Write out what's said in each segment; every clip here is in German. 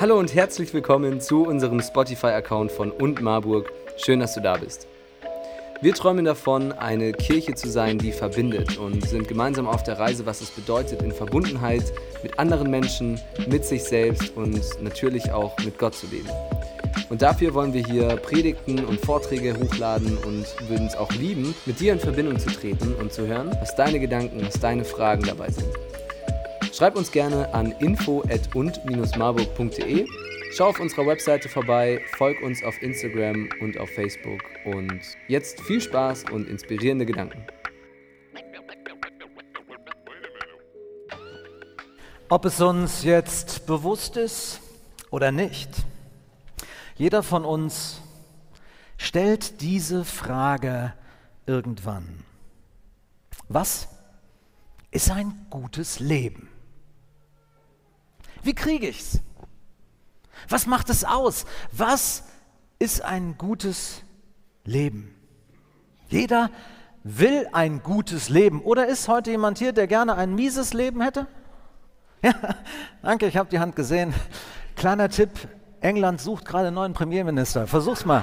Hallo und herzlich willkommen zu unserem Spotify-Account von Und Marburg. Schön, dass du da bist. Wir träumen davon, eine Kirche zu sein, die verbindet und sind gemeinsam auf der Reise, was es bedeutet, in Verbundenheit mit anderen Menschen, mit sich selbst und natürlich auch mit Gott zu leben. Und dafür wollen wir hier Predigten und Vorträge hochladen und würden es auch lieben, mit dir in Verbindung zu treten und zu hören, was deine Gedanken, was deine Fragen dabei sind. Schreib uns gerne an info@und-marburg.de. Schau auf unserer Webseite vorbei, folg uns auf Instagram und auf Facebook und jetzt viel Spaß und inspirierende Gedanken. Ob es uns jetzt bewusst ist oder nicht, jeder von uns stellt diese Frage irgendwann. Was ist ein gutes Leben? Wie kriege ich's? Was macht es aus? Was ist ein gutes Leben? Jeder will ein gutes Leben. Oder ist heute jemand hier, der gerne ein mieses Leben hätte? Ja, danke, ich habe die Hand gesehen. Kleiner Tipp, England sucht gerade einen neuen Premierminister. Versuch's mal.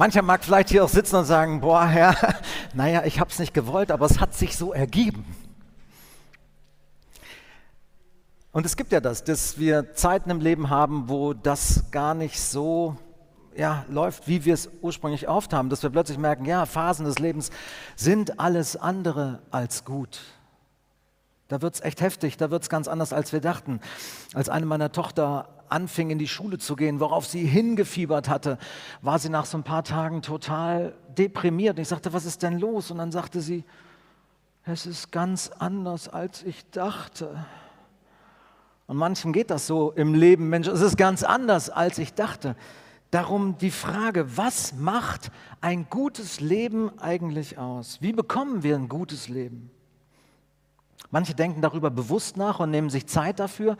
Mancher mag vielleicht hier auch sitzen und sagen, boah Herr, naja, ich habe es nicht gewollt, aber es hat sich so ergeben. Und es gibt ja das, dass wir Zeiten im Leben haben, wo das gar nicht so ja, läuft, wie wir es ursprünglich oft haben, dass wir plötzlich merken, ja, Phasen des Lebens sind alles andere als gut. Da wird es echt heftig, da wird es ganz anders, als wir dachten. Als eine meiner Tochter anfing, in die Schule zu gehen, worauf sie hingefiebert hatte, war sie nach so ein paar Tagen total deprimiert. Und ich sagte, was ist denn los? Und dann sagte sie, es ist ganz anders, als ich dachte. Und manchem geht das so im Leben, Mensch, es ist ganz anders, als ich dachte. Darum die Frage, was macht ein gutes Leben eigentlich aus? Wie bekommen wir ein gutes Leben? Manche denken darüber bewusst nach und nehmen sich Zeit dafür.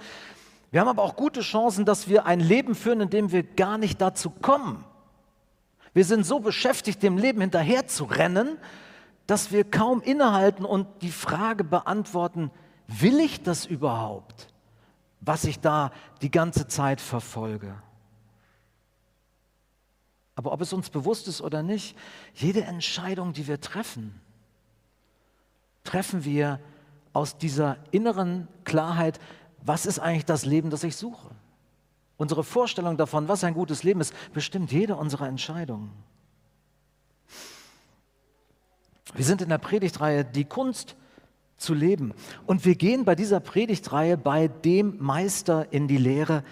Wir haben aber auch gute Chancen, dass wir ein Leben führen, in dem wir gar nicht dazu kommen. Wir sind so beschäftigt, dem Leben hinterher zu rennen, dass wir kaum innehalten und die Frage beantworten, will ich das überhaupt, was ich da die ganze Zeit verfolge? Aber ob es uns bewusst ist oder nicht, jede Entscheidung, die wir treffen, treffen wir aus dieser inneren Klarheit, was ist eigentlich das Leben, das ich suche? Unsere Vorstellung davon, was ein gutes Leben ist, bestimmt jede unserer Entscheidungen. Wir sind in der Predigtreihe Die Kunst zu leben. Und wir gehen bei dieser Predigtreihe bei dem Meister in die Lehre,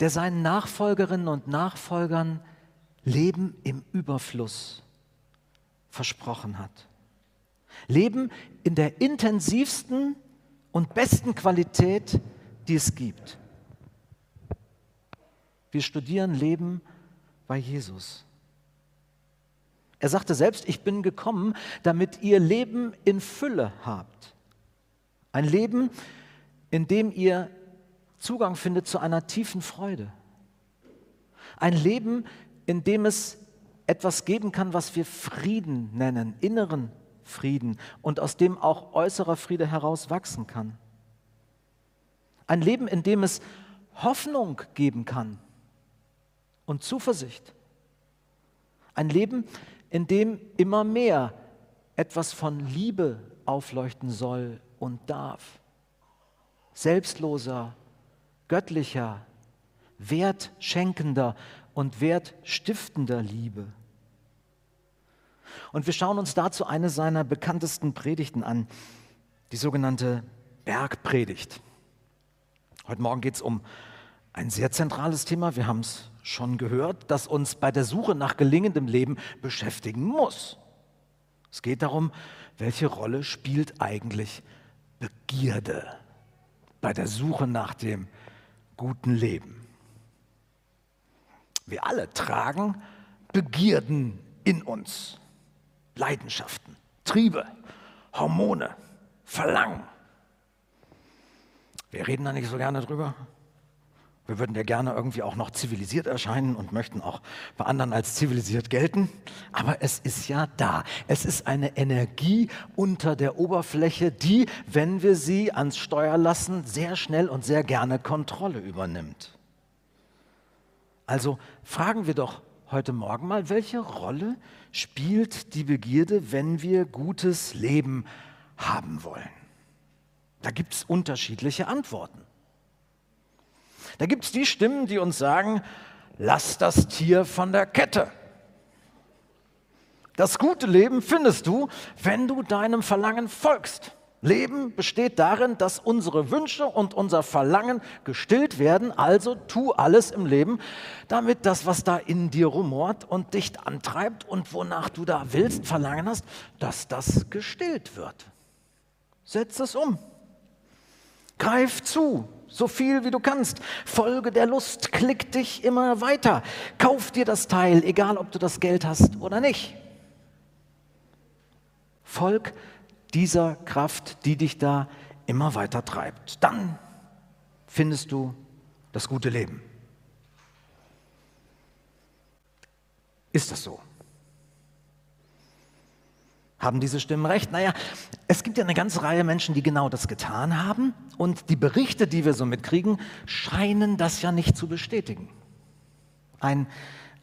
der seinen Nachfolgerinnen und Nachfolgern Leben im Überfluss versprochen hat. Leben in der intensivsten und besten Qualität, die es gibt. Wir studieren Leben bei Jesus. Er sagte selbst, ich bin gekommen, damit ihr Leben in Fülle habt. Ein Leben, in dem ihr Zugang findet zu einer tiefen Freude. Ein Leben, in dem es etwas geben kann, was wir Frieden nennen, inneren Frieden und aus dem auch äußerer Friede heraus wachsen kann. Ein Leben, in dem es Hoffnung geben kann und Zuversicht. Ein Leben, in dem immer mehr etwas von Liebe aufleuchten soll und darf. Selbstloser, göttlicher, wertschenkender und wertstiftender Liebe. Und wir schauen uns dazu eine seiner bekanntesten Predigten an, die sogenannte Bergpredigt. Heute Morgen geht es um ein sehr zentrales Thema. Wir haben es schon gehört, das uns bei der Suche nach gelingendem Leben beschäftigen muss. Es geht darum, welche Rolle spielt eigentlich Begierde bei der Suche nach dem guten Leben. Wir alle tragen Begierden in uns. Leidenschaften, Triebe, Hormone, Verlangen. Wir reden da nicht so gerne drüber. Wir würden ja gerne irgendwie auch noch zivilisiert erscheinen und möchten auch bei anderen als zivilisiert gelten. Aber es ist ja da. Es ist eine Energie unter der Oberfläche, die, wenn wir sie ans Steuer lassen, sehr schnell und sehr gerne Kontrolle übernimmt. Also fragen wir doch heute Morgen mal, welche Rolle spielt die Begierde, wenn wir gutes Leben haben wollen? Da gibt es unterschiedliche Antworten. Da gibt es die Stimmen, die uns sagen, lass das Tier von der Kette. Das gute Leben findest du, wenn du deinem Verlangen folgst. Leben besteht darin, dass unsere Wünsche und unser Verlangen gestillt werden. Also tu alles im Leben, damit das, was da in dir rumort und dich antreibt und wonach du da willst, Verlangen hast, dass das gestillt wird. Setz es um. Greif zu, so viel wie du kannst. Folge der Lust, klick dich immer weiter. Kauf dir das Teil, egal ob du das Geld hast oder nicht. Folg dieser Kraft, die dich da immer weiter treibt. Dann findest du das gute Leben. Ist das so? Haben diese Stimmen recht? Naja, es gibt ja eine ganze Reihe Menschen, die genau das getan haben und die Berichte, die wir so mitkriegen, scheinen das ja nicht zu bestätigen. Ein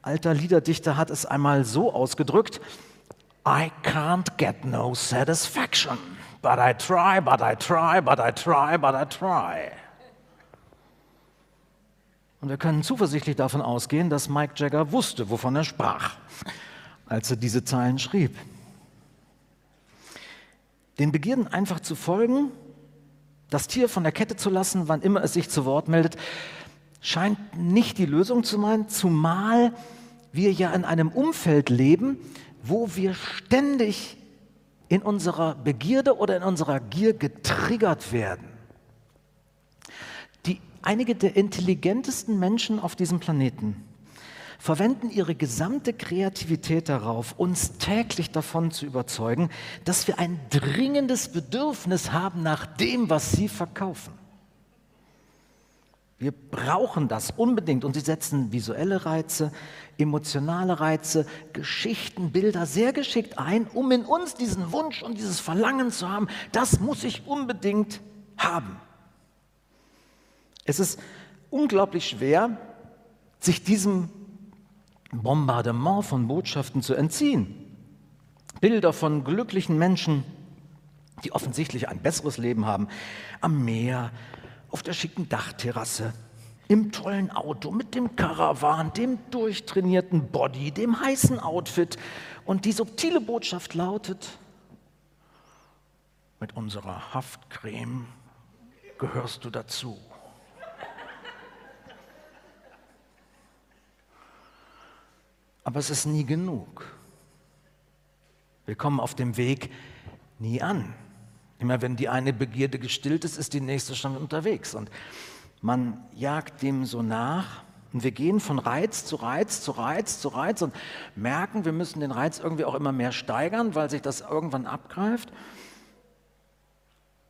alter Liederdichter hat es einmal so ausgedrückt, I can't get no satisfaction, but I try, but I try, but I try, but I try. Und wir können zuversichtlich davon ausgehen, dass Mike Jagger wusste, wovon er sprach, als er diese Zeilen schrieb. Den Begierden einfach zu folgen, das Tier von der Kette zu lassen, wann immer es sich zu Wort meldet, scheint nicht die Lösung zu meinen, zumal wir ja in einem Umfeld leben, wo wir ständig in unserer Begierde oder in unserer Gier getriggert werden. Die, einige der intelligentesten Menschen auf diesem Planeten verwenden ihre gesamte Kreativität darauf, uns täglich davon zu überzeugen, dass wir ein dringendes Bedürfnis haben nach dem, was sie verkaufen. Wir brauchen das unbedingt und sie setzen visuelle Reize, emotionale Reize, Geschichten, Bilder sehr geschickt ein, um in uns diesen Wunsch und dieses Verlangen zu haben, das muss ich unbedingt haben. Es ist unglaublich schwer, sich diesem Bombardement von Botschaften zu entziehen. Bilder von glücklichen Menschen, die offensichtlich ein besseres Leben haben, am Meer, auf der schicken Dachterrasse, im tollen Auto, mit dem Karawan, dem durchtrainierten Body, dem heißen Outfit. Und die subtile Botschaft lautet, mit unserer Haftcreme gehörst du dazu. Aber es ist nie genug. Wir kommen auf dem Weg nie an. Immer wenn die eine Begierde gestillt ist, ist die nächste schon unterwegs. Und man jagt dem so nach. Und wir gehen von Reiz zu Reiz zu Reiz zu Reiz und merken, wir müssen den Reiz irgendwie auch immer mehr steigern, weil sich das irgendwann abgreift.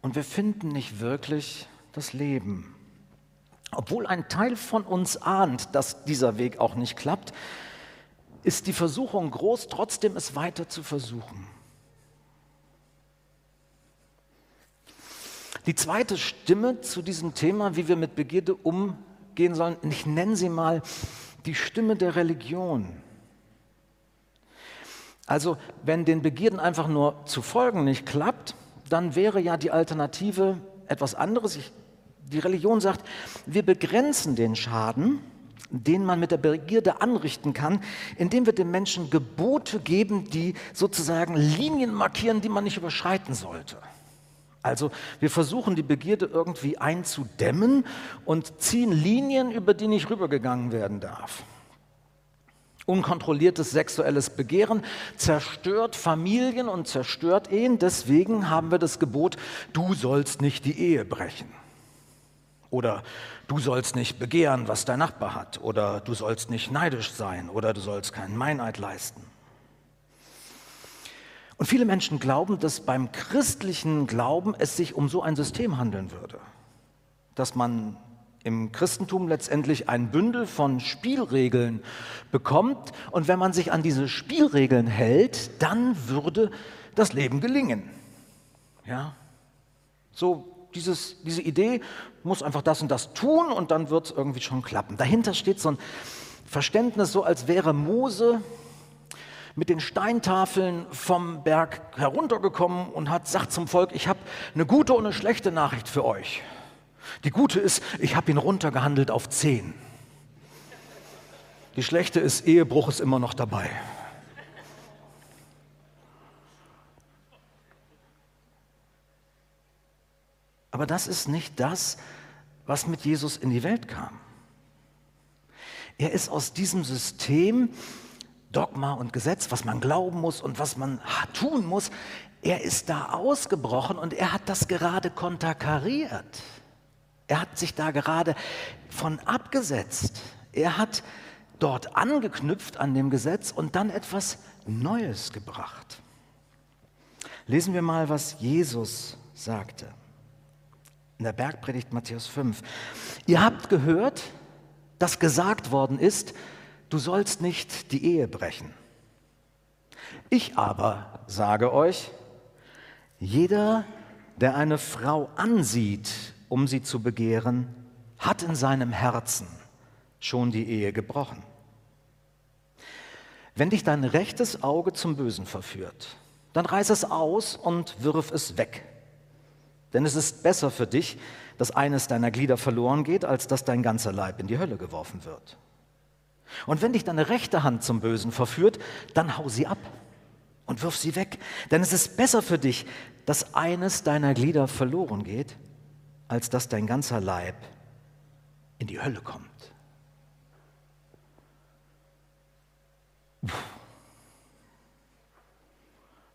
Und wir finden nicht wirklich das Leben. Obwohl ein Teil von uns ahnt, dass dieser Weg auch nicht klappt, ist die Versuchung groß, trotzdem es weiter zu versuchen. Die zweite Stimme zu diesem Thema, wie wir mit Begierde umgehen sollen, ich nenne sie mal die Stimme der Religion. Also wenn den Begierden einfach nur zu folgen nicht klappt, dann wäre ja die Alternative etwas anderes. Ich, die Religion sagt, wir begrenzen den Schaden, den man mit der Begierde anrichten kann, indem wir dem Menschen Gebote geben, die sozusagen Linien markieren, die man nicht überschreiten sollte. Also wir versuchen die Begierde irgendwie einzudämmen und ziehen Linien, über die nicht rübergegangen werden darf. Unkontrolliertes sexuelles Begehren zerstört Familien und zerstört Ehen. Deswegen haben wir das Gebot, du sollst nicht die Ehe brechen. Oder du sollst nicht begehren, was dein Nachbar hat. Oder du sollst nicht neidisch sein. Oder du sollst keinen Meineid leisten. Und viele Menschen glauben, dass beim christlichen Glauben es sich um so ein System handeln würde. Dass man im Christentum letztendlich ein Bündel von Spielregeln bekommt. Und wenn man sich an diese Spielregeln hält, dann würde das Leben gelingen. Ja? So dieses, diese Idee muss einfach das und das tun und dann wird es irgendwie schon klappen. Dahinter steht so ein Verständnis, so als wäre Mose mit den Steintafeln vom Berg heruntergekommen und hat sagt zum Volk, ich habe eine gute und eine schlechte Nachricht für euch. Die gute ist, ich habe ihn runtergehandelt auf zehn. Die schlechte ist, Ehebruch ist immer noch dabei. Aber das ist nicht das, was mit Jesus in die Welt kam. Er ist aus diesem System Dogma und Gesetz, was man glauben muss und was man tun muss, er ist da ausgebrochen und er hat das gerade konterkariert. Er hat sich da gerade von abgesetzt. Er hat dort angeknüpft an dem Gesetz und dann etwas Neues gebracht. Lesen wir mal, was Jesus sagte. In der Bergpredigt Matthäus 5. Ihr habt gehört, dass gesagt worden ist, du sollst nicht die Ehe brechen. Ich aber sage euch, jeder, der eine Frau ansieht um sie zu begehren, hat in seinem Herzen schon die Ehe gebrochen. Wenn dich dein rechtes Auge zum Bösen verführt, dann reiß es aus und wirf es weg. Denn es ist besser für dich, dass eines deiner Glieder verloren geht, als dass dein ganzer Leib in die Hölle geworfen wird. Und wenn dich deine rechte Hand zum Bösen verführt, dann hau sie ab und wirf sie weg. Denn es ist besser für dich, dass eines deiner Glieder verloren geht, als dass dein ganzer Leib in die Hölle kommt.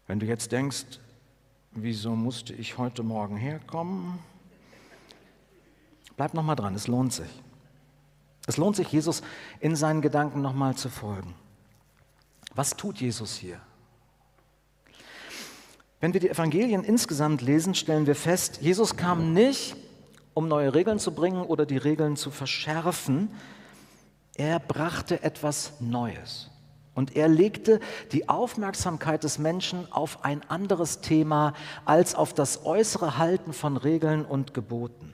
Wenn du jetzt denkst, wieso musste ich heute Morgen herkommen? Bleib noch mal dran, es lohnt sich. Es lohnt sich, Jesus in seinen Gedanken noch mal zu folgen. Was tut Jesus hier? Wenn wir die Evangelien insgesamt lesen, stellen wir fest, Jesus kam nicht, um neue Regeln zu bringen oder die Regeln zu verschärfen. Er brachte etwas Neues. Und er legte die Aufmerksamkeit des Menschen auf ein anderes Thema als auf das äußere Halten von Regeln und Geboten.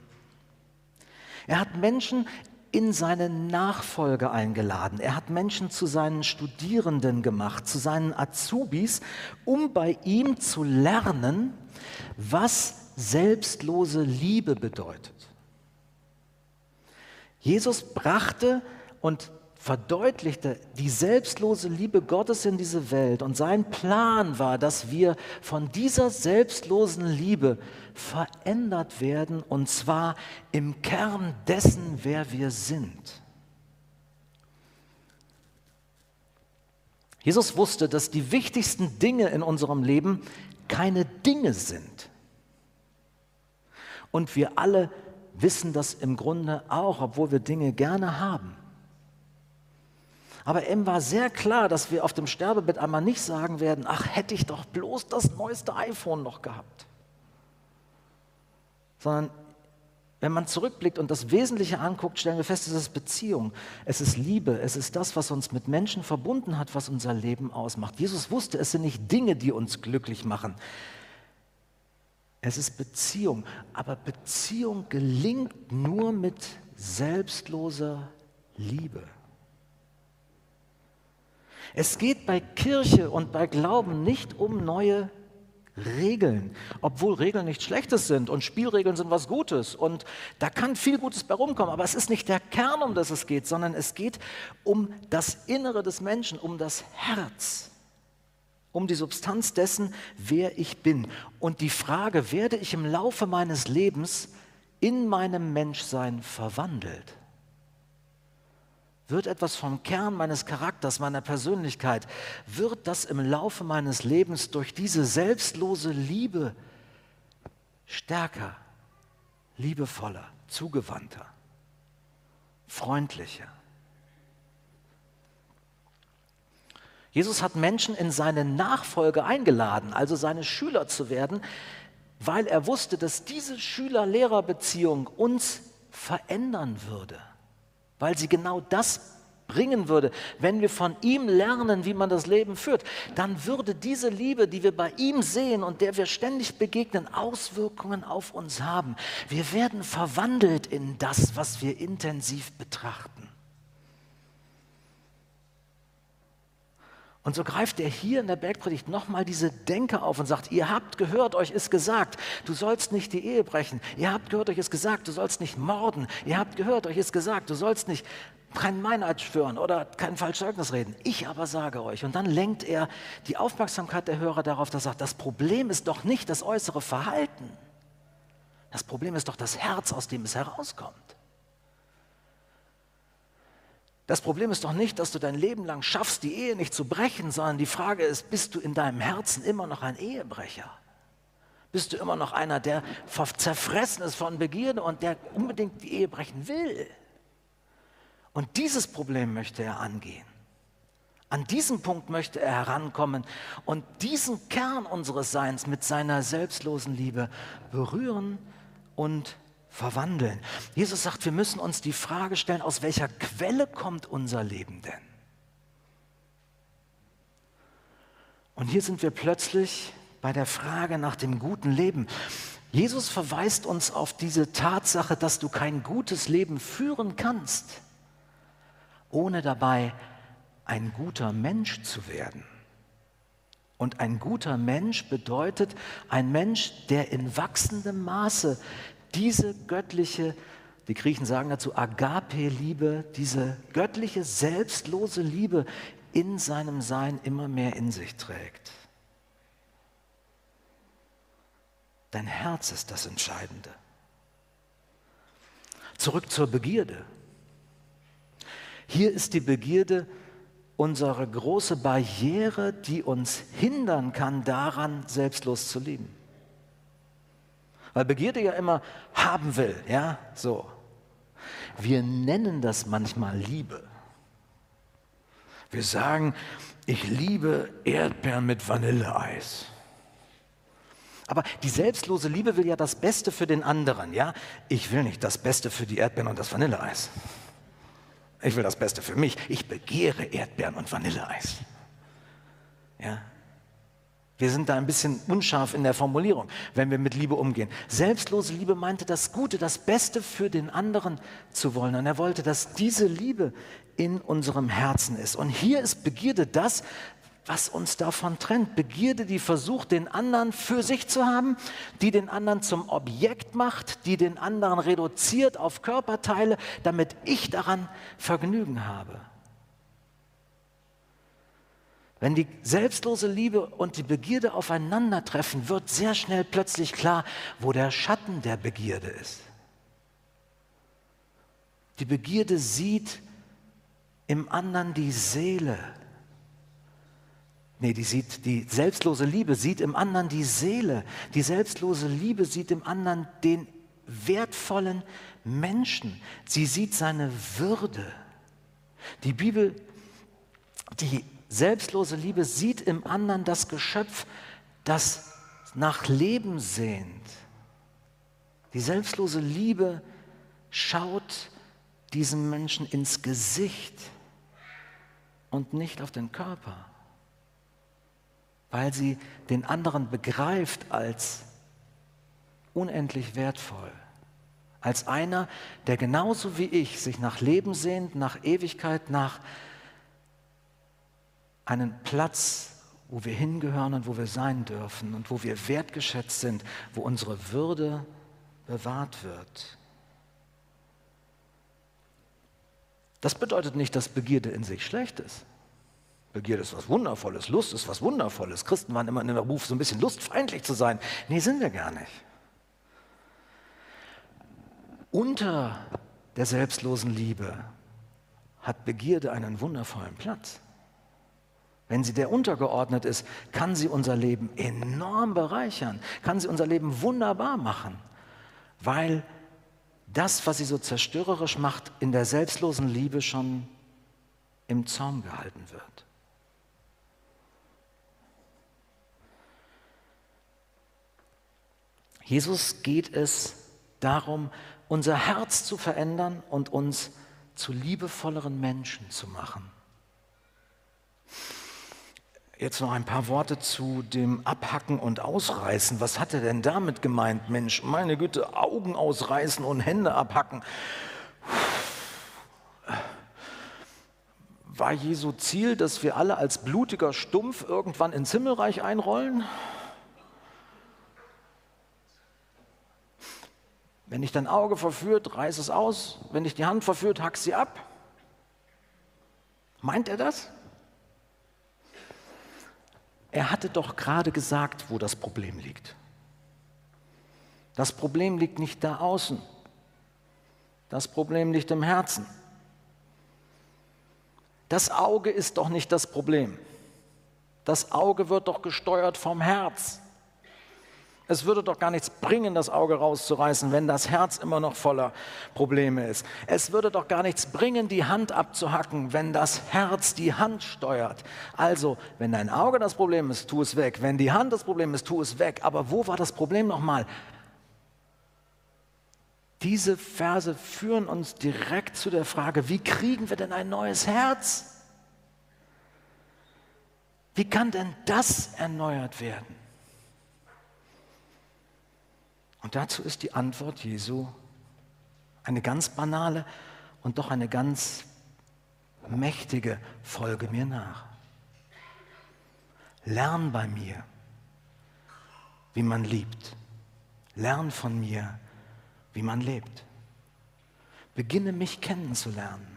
Er hat Menschen in seine Nachfolge eingeladen. Er hat Menschen zu seinen Studierenden gemacht, zu seinen Azubis, um bei ihm zu lernen, was selbstlose Liebe bedeutet. Jesus brachte und verdeutlichte die selbstlose Liebe Gottes in diese Welt. Und sein Plan war, dass wir von dieser selbstlosen Liebe verändert werden, und zwar im Kern dessen, wer wir sind. Jesus wusste, dass die wichtigsten Dinge in unserem Leben keine Dinge sind. Und wir alle wissen das im Grunde auch, obwohl wir Dinge gerne haben. Aber ihm war sehr klar, dass wir auf dem Sterbebett einmal nicht sagen werden, ach, hätte ich doch bloß das neueste iPhone noch gehabt. Sondern wenn man zurückblickt und das Wesentliche anguckt, stellen wir fest, es ist Beziehung, es ist Liebe, es ist das, was uns mit Menschen verbunden hat, was unser Leben ausmacht. Jesus wusste, es sind nicht Dinge, die uns glücklich machen. Es ist Beziehung. Aber Beziehung gelingt nur mit selbstloser Liebe. Es geht bei Kirche und bei Glauben nicht um neue Regeln, obwohl Regeln nichts Schlechtes sind und Spielregeln sind was Gutes und da kann viel Gutes bei rumkommen, aber es ist nicht der Kern, um das es geht, sondern es geht um das Innere des Menschen, um das Herz um die Substanz dessen, wer ich bin. Und die Frage, werde ich im Laufe meines Lebens in meinem Menschsein verwandelt? Wird etwas vom Kern meines Charakters, meiner Persönlichkeit, wird das im Laufe meines Lebens durch diese selbstlose Liebe stärker, liebevoller, zugewandter, freundlicher? Jesus hat Menschen in seine Nachfolge eingeladen, also seine Schüler zu werden, weil er wusste, dass diese Schüler-Lehrer-Beziehung uns verändern würde, weil sie genau das bringen würde, wenn wir von ihm lernen, wie man das Leben führt, dann würde diese Liebe, die wir bei ihm sehen und der wir ständig begegnen, Auswirkungen auf uns haben. Wir werden verwandelt in das, was wir intensiv betrachten. Und so greift er hier in der Bergpredigt nochmal diese Denke auf und sagt, ihr habt gehört, euch ist gesagt, du sollst nicht die Ehe brechen. Ihr habt gehört, euch ist gesagt, du sollst nicht morden. Ihr habt gehört, euch ist gesagt, du sollst nicht keinen Meineid schwören oder kein Falschzeugnis reden. Ich aber sage euch. Und dann lenkt er die Aufmerksamkeit der Hörer darauf, dass er sagt, das Problem ist doch nicht das äußere Verhalten. Das Problem ist doch das Herz, aus dem es herauskommt. Das Problem ist doch nicht, dass du dein Leben lang schaffst, die Ehe nicht zu brechen, sondern die Frage ist, bist du in deinem Herzen immer noch ein Ehebrecher? Bist du immer noch einer, der zerfressen ist von Begierde und der unbedingt die Ehe brechen will? Und dieses Problem möchte er angehen. An diesen Punkt möchte er herankommen und diesen Kern unseres Seins mit seiner selbstlosen Liebe berühren und verwandeln. Jesus sagt, wir müssen uns die Frage stellen, aus welcher Quelle kommt unser Leben denn? Und hier sind wir plötzlich bei der Frage nach dem guten Leben. Jesus verweist uns auf diese Tatsache, dass du kein gutes Leben führen kannst, ohne dabei ein guter Mensch zu werden. Und ein guter Mensch bedeutet ein Mensch, der in wachsendem Maße diese göttliche, die Griechen sagen dazu Agape-Liebe, diese göttliche, selbstlose Liebe in seinem Sein immer mehr in sich trägt. Dein Herz ist das Entscheidende. Zurück zur Begierde. Hier ist die Begierde unsere große Barriere, die uns hindern kann, daran selbstlos zu lieben. Weil Begierde ja immer haben will, ja, so. Wir nennen das manchmal Liebe. Wir sagen, ich liebe Erdbeeren mit Vanilleeis. Aber die selbstlose Liebe will ja das Beste für den anderen, ja? Ich will nicht das Beste für die Erdbeeren und das Vanilleeis. Ich will das Beste für mich. Ich begehre Erdbeeren und Vanilleeis. Ja? Wir sind da ein bisschen unscharf in der Formulierung, wenn wir mit Liebe umgehen. Selbstlose Liebe meinte das Gute, das Beste für den anderen zu wollen. Und er wollte, dass diese Liebe in unserem Herzen ist. Und hier ist Begierde das, was uns davon trennt. Begierde, die versucht, den anderen für sich zu haben, die den anderen zum Objekt macht, die den anderen reduziert auf Körperteile, damit ich daran Vergnügen habe. Wenn die selbstlose Liebe und die Begierde aufeinandertreffen, wird sehr schnell plötzlich klar, wo der Schatten der Begierde ist. Die Begierde sieht im anderen die Seele. Nee, die sieht die selbstlose Liebe sieht im anderen die Seele. Die selbstlose Liebe sieht im anderen den wertvollen Menschen. Sie sieht seine Würde. Die Bibel, die Selbstlose Liebe sieht im anderen das Geschöpf, das nach Leben sehnt. Die selbstlose Liebe schaut diesem Menschen ins Gesicht und nicht auf den Körper, weil sie den anderen begreift als unendlich wertvoll, als einer, der genauso wie ich sich nach Leben sehnt, nach Ewigkeit, nach einen Platz, wo wir hingehören und wo wir sein dürfen und wo wir wertgeschätzt sind, wo unsere Würde bewahrt wird. Das bedeutet nicht, dass Begierde in sich schlecht ist. Begierde ist was Wundervolles, Lust ist was Wundervolles. Christen waren immer in der Ruf, so ein bisschen lustfeindlich zu sein. Nee, sind wir gar nicht. Unter der selbstlosen Liebe hat Begierde einen wundervollen Platz wenn sie der untergeordnet ist, kann sie unser Leben enorm bereichern, kann sie unser Leben wunderbar machen, weil das, was sie so zerstörerisch macht, in der selbstlosen Liebe schon im Zaum gehalten wird. Jesus geht es darum, unser Herz zu verändern und uns zu liebevolleren Menschen zu machen. Jetzt noch ein paar Worte zu dem Abhacken und Ausreißen. Was hat er denn damit gemeint, Mensch? Meine Güte, Augen ausreißen und Hände abhacken. War Jesu Ziel, dass wir alle als blutiger Stumpf irgendwann ins Himmelreich einrollen? Wenn dich dein Auge verführt, reiß es aus. Wenn dich die Hand verführt, hack sie ab. Meint er das? Er hatte doch gerade gesagt, wo das Problem liegt. Das Problem liegt nicht da außen. Das Problem liegt im Herzen. Das Auge ist doch nicht das Problem. Das Auge wird doch gesteuert vom Herz. Es würde doch gar nichts bringen, das Auge rauszureißen, wenn das Herz immer noch voller Probleme ist. Es würde doch gar nichts bringen, die Hand abzuhacken, wenn das Herz die Hand steuert. Also, wenn dein Auge das Problem ist, tu es weg. Wenn die Hand das Problem ist, tu es weg. Aber wo war das Problem nochmal? Diese Verse führen uns direkt zu der Frage, wie kriegen wir denn ein neues Herz? Wie kann denn das erneuert werden? Und dazu ist die Antwort Jesu eine ganz banale und doch eine ganz mächtige Folge mir nach. Lern bei mir, wie man liebt. Lern von mir, wie man lebt. Beginne mich kennenzulernen.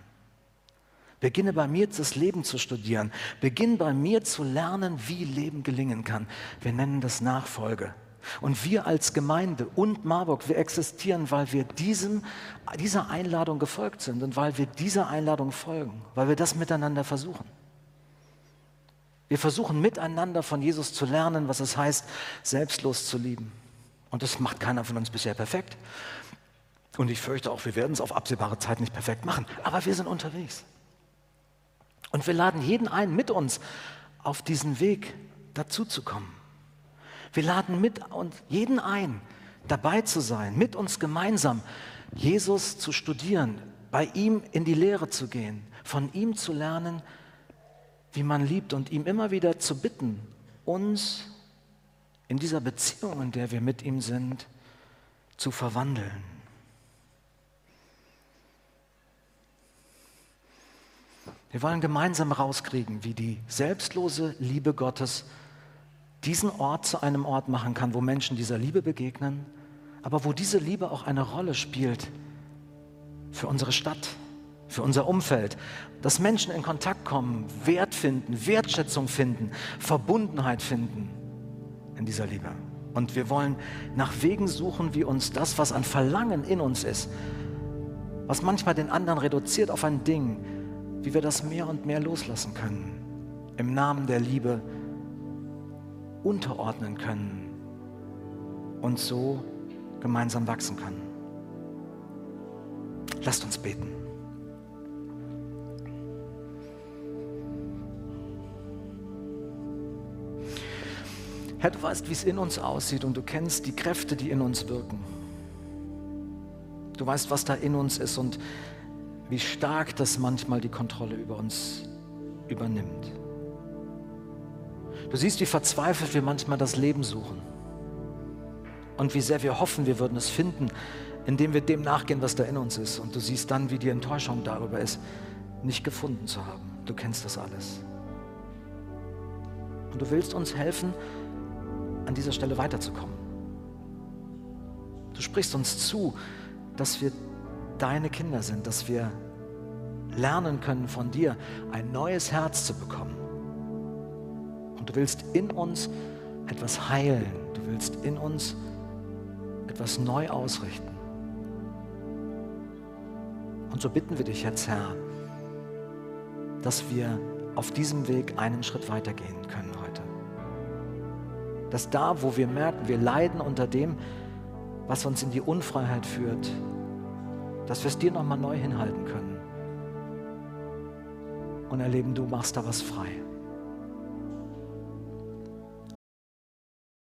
Beginne bei mir das Leben zu studieren. Beginne bei mir zu lernen, wie Leben gelingen kann. Wir nennen das Nachfolge. Und wir als Gemeinde und Marburg, wir existieren, weil wir diesem, dieser Einladung gefolgt sind und weil wir dieser Einladung folgen, weil wir das miteinander versuchen. Wir versuchen miteinander von Jesus zu lernen, was es heißt, selbstlos zu lieben. Und das macht keiner von uns bisher perfekt. Und ich fürchte auch, wir werden es auf absehbare Zeit nicht perfekt machen. Aber wir sind unterwegs. Und wir laden jeden ein, mit uns auf diesen Weg dazu zu kommen. Wir laden mit und jeden ein, dabei zu sein, mit uns gemeinsam Jesus zu studieren, bei ihm in die Lehre zu gehen, von ihm zu lernen, wie man liebt und ihm immer wieder zu bitten, uns in dieser Beziehung, in der wir mit ihm sind, zu verwandeln. Wir wollen gemeinsam rauskriegen, wie die selbstlose Liebe Gottes diesen Ort zu einem Ort machen kann, wo Menschen dieser Liebe begegnen, aber wo diese Liebe auch eine Rolle spielt für unsere Stadt, für unser Umfeld, dass Menschen in Kontakt kommen, Wert finden, Wertschätzung finden, Verbundenheit finden in dieser Liebe. Und wir wollen nach Wegen suchen, wie uns das, was an Verlangen in uns ist, was manchmal den anderen reduziert auf ein Ding, wie wir das mehr und mehr loslassen können. Im Namen der Liebe unterordnen können und so gemeinsam wachsen können. Lasst uns beten. Herr, du weißt, wie es in uns aussieht und du kennst die Kräfte, die in uns wirken. Du weißt, was da in uns ist und wie stark das manchmal die Kontrolle über uns übernimmt. Du siehst, wie verzweifelt wir manchmal das Leben suchen. Und wie sehr wir hoffen, wir würden es finden, indem wir dem nachgehen, was da in uns ist. Und du siehst dann, wie die Enttäuschung darüber ist, nicht gefunden zu haben. Du kennst das alles. Und du willst uns helfen, an dieser Stelle weiterzukommen. Du sprichst uns zu, dass wir deine Kinder sind, dass wir lernen können von dir, ein neues Herz zu bekommen und du willst in uns etwas heilen. Du willst in uns etwas neu ausrichten. Und so bitten wir dich jetzt, Herr, dass wir auf diesem Weg einen Schritt weitergehen können heute. Dass da, wo wir merken, wir leiden unter dem, was uns in die Unfreiheit führt, dass wir es dir nochmal neu hinhalten können und erleben, du machst da was frei.